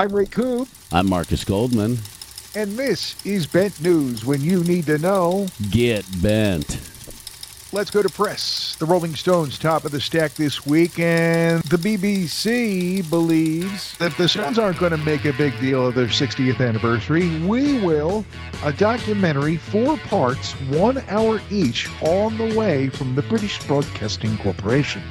I'm Ray Coop, I'm Marcus Goldman. and this is Bent News when you need to know. Get bent. Let's go to press. The Rolling Stones top of the stack this week, and the BBC believes that the Stones aren't going to make a big deal of their 60th anniversary. We will. A documentary, four parts, one hour each, on the way from the British Broadcasting Corporation.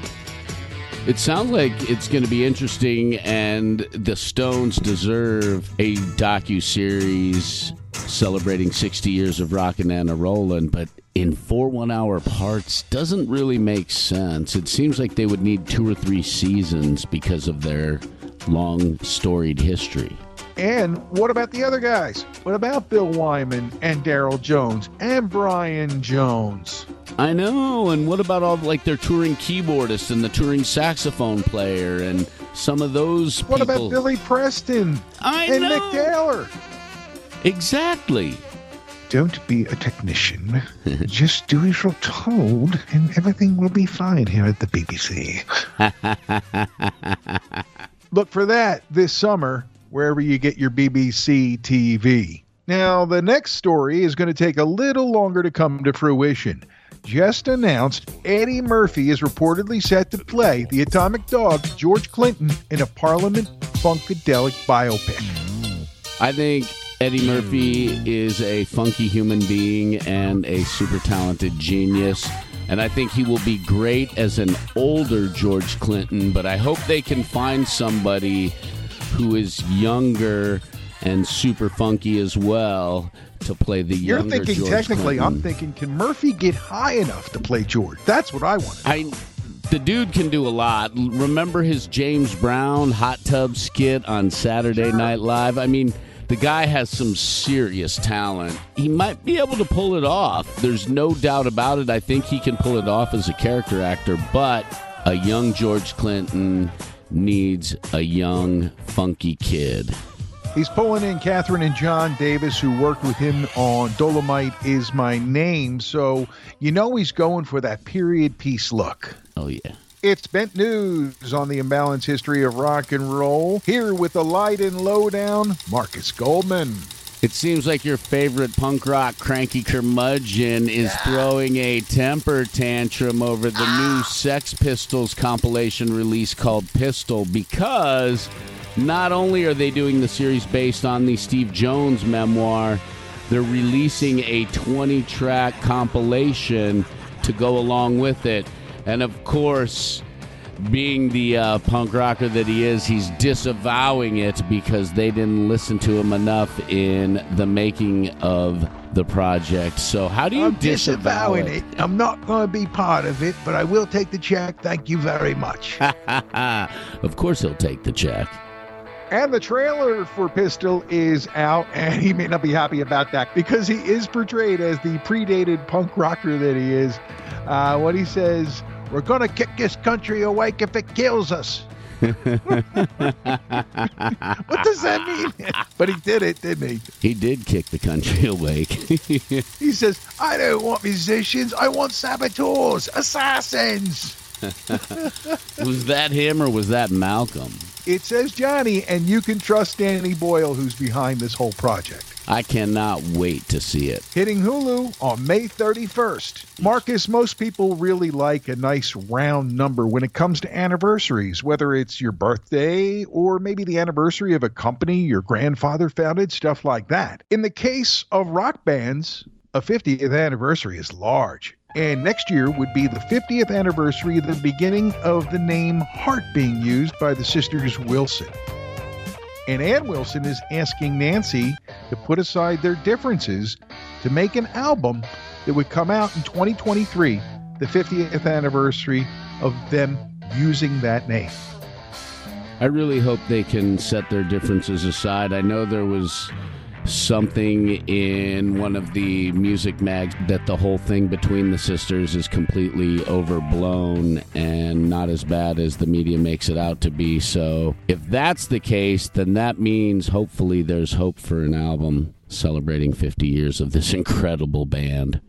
It sounds like it's going to be interesting, and the Stones deserve a docu series celebrating 60 years of rockin' and a rollin'. But in four one-hour parts doesn't really make sense. It seems like they would need two or three seasons because of their long storied history. And what about the other guys? What about Bill Wyman and Darryl Jones and Brian Jones? I know. And what about all like their touring keyboardist and the touring saxophone player and some of those What people? about Billy Preston I and know. Mick Taylor? Exactly. Don't be a technician. Just do as you're told, and everything will be fine here at the BBC. Look for that this summer, wherever you get your BBC TV. Now, the next story is going to take a little longer to come to fruition. Just announced, Eddie Murphy is reportedly set to play the atomic dog George Clinton in a Parliament Funkadelic biopic. I think Eddie Murphy is a funky human being and a super talented genius. And I think he will be great as an older George Clinton, but I hope they can find somebody who is younger and super funky as well to play the You're thinking George technically, I'm thinking, can Murphy get high enough to play George? That's what I want. I the dude can do a lot. Remember his James Brown hot tub skit on Saturday Night Live? I mean, the guy has some serious talent. He might be able to pull it off. There's no doubt about it. I think he can pull it off as a character actor, but a young George Clinton needs a young funky kid. He's pulling in Catherine and John Davis, who worked with him on Dolomite Is My Name. So you know he's going for that period piece look. Oh yeah. It's Bent News on the imbalanced history of rock and roll. Here with the light and lowdown, Marcus Goldman. It seems like your favorite punk rock cranky curmudgeon is throwing a temper tantrum over the ah. new Sex Pistols compilation release called Pistol because not only are they doing the series based on the Steve Jones memoir, they're releasing a 20 track compilation to go along with it. And of course, being the uh, punk rocker that he is, he's disavowing it because they didn't listen to him enough in the making of the project. So, how do you I'm disavow disavowing it. I'm not going to be part of it, but I will take the check. Thank you very much. of course, he'll take the check. And the trailer for Pistol is out, and he may not be happy about that because he is portrayed as the predated punk rocker that he is. Uh, what he says, we're going to kick this country awake if it kills us. what does that mean? but he did it, didn't he? He did kick the country awake. He says, I don't want musicians, I want saboteurs, assassins. was that him or was that Malcolm? It says Johnny, and you can trust Danny Boyle, who's behind this whole project. I cannot wait to see it. hitting Hulu on May 31st. Marcus, most people really like a nice round number when it comes to anniversaries, whether it's your birthday or maybe the anniversary of a company your grandfather founded, stuff like that. In the case of rock bands, a 50th anniversary is large. And next year would be the 50th anniversary of the beginning of the name Heart being used by the sisters Wilson. And Ann Wilson is asking Nancy to put aside their differences to make an album that would come out in 2023, the 50th anniversary of them using that name. I really hope they can set their differences aside. I know there was something in one of the music mags that the whole thing between the sisters is completely overblown and not as bad as the media makes it out to be. So, if that's the case, then that means hopefully there's hope for an album celebrating 50 years of this incredible band.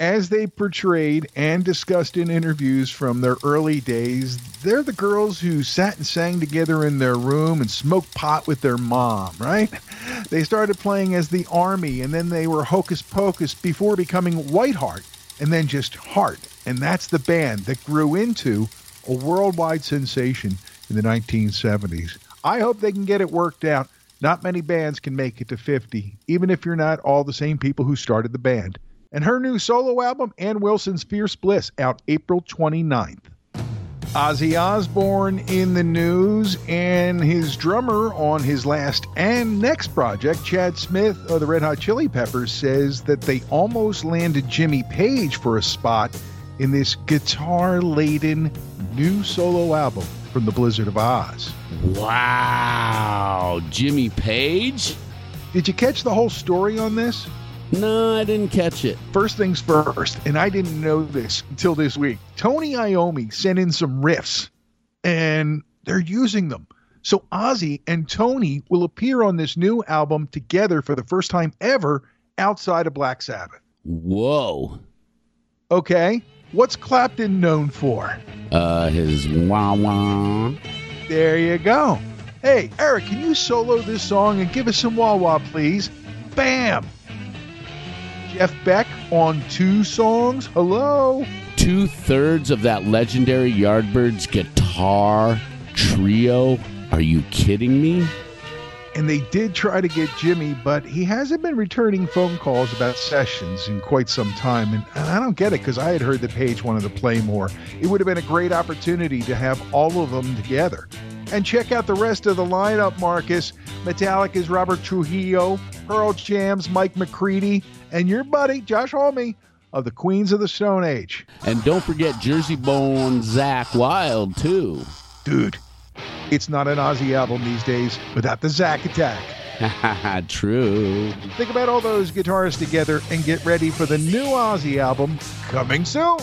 As they portrayed and discussed in interviews from their early days, they're the girls who sat and sang together in their room and smoked pot with their mom, right? They started playing as the Army and then they were Hocus Pocus before becoming Whiteheart and then just Heart. And that's the band that grew into a worldwide sensation in the 1970s. I hope they can get it worked out. Not many bands can make it to 50, even if you're not all the same people who started the band and her new solo album, Ann Wilson's Fierce Bliss, out April 29th. Ozzy Osbourne in the news, and his drummer on his last and next project, Chad Smith of the Red Hot Chili Peppers, says that they almost landed Jimmy Page for a spot in this guitar laden new solo album from the Blizzard of Ozz. Wow. Jimmy Page? Did you catch the whole story on this? No, I didn't catch it. First things first, and I didn't know this until this week. Tony Iommi sent in some riffs, and they're using them. So Ozzy and Tony will appear on this new album together for the first time ever outside of Black Sabbath. Whoa. Okay, what's Clapton known for? Uh, his wah wah. There you go. Hey, Eric, can you solo this song and give us some wah wah, please? Bam! Jeff Beck on two songs. Hello. Two thirds of that legendary Yardbirds guitar trio. Are you kidding me? And they did try to get Jimmy, but he hasn't been returning phone calls about sessions in quite some time. And I don't get it because I had heard that Page wanted to play more. It would have been a great opportunity to have all of them together. And check out the rest of the lineup, Marcus. Metallica's Robert Trujillo, Pearl Jam's Mike McCready, and your buddy Josh Homme of the Queens of the Stone Age. And don't forget Jersey Bone Zakk Wylde, too. Dude, it's not an Ozzy album these days without the Zakk attack. True. Think about all those guitarists together and get ready for the new Ozzy album coming soon.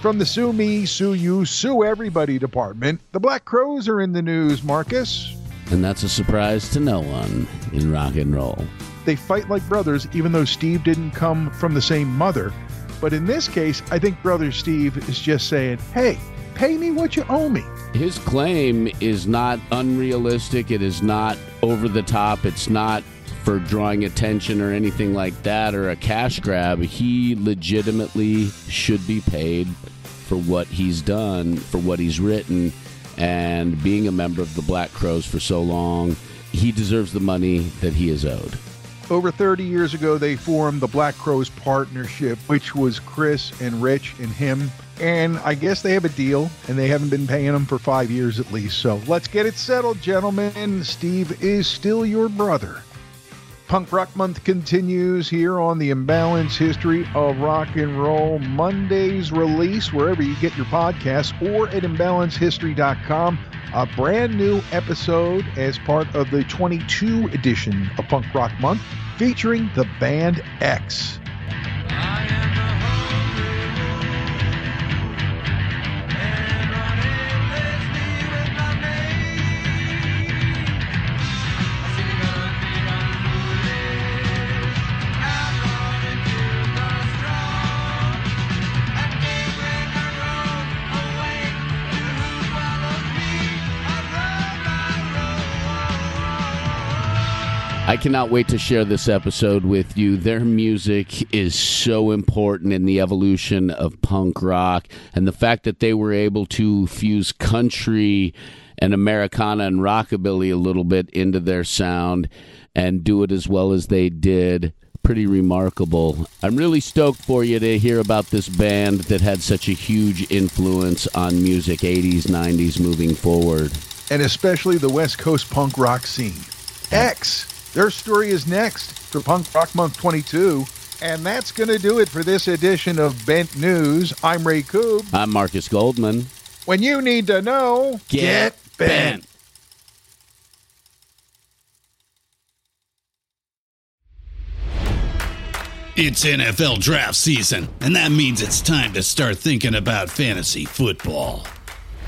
From the Sue Me, Sue You, Sue Everybody department, the Black Crowes are in the news, Marcus. And that's a surprise to no one in rock and roll. They fight like brothers, even though Steve didn't come from the same mother. But in this case, I think brother Steve is just saying, hey, pay me what you owe me. His claim is not unrealistic. It is not over the top. It's not for drawing attention or anything like that or a cash grab. He legitimately should be paid for what he's done, for what he's written, and being a member of the Black Crowes for so long, he deserves the money that he is owed. Over 30 years ago, they formed the Black Crowes Partnership, which was Chris and Rich and him. And I guess they have a deal, and they haven't been paying them for five years at least. So let's get it settled, gentlemen. Steve is still your brother. Punk Rock Month continues here on the Imbalance History of Rock and Roll. Monday's release, wherever you get your podcasts, or at imbalancedhistory.com. A brand new episode as part of the 22 edition of Punk Rock Month featuring the band X. I cannot wait to share this episode with you. Their music is so important in the evolution of punk rock, and the fact that they were able to fuse country and Americana and rockabilly a little bit into their sound and do it as well as they did. Pretty remarkable. I'm really stoked for you to hear about this band that had such a huge influence on music 80s, 90s moving forward. And especially the West Coast punk rock scene. X their story is next for Punk Rock Month 22. And that's going to do it for this edition of Bent News. I'm Ray Koob. I'm Marcus Goldman. When you need to know, get, get bent. It's NFL draft season, and that means it's time to start thinking about fantasy football.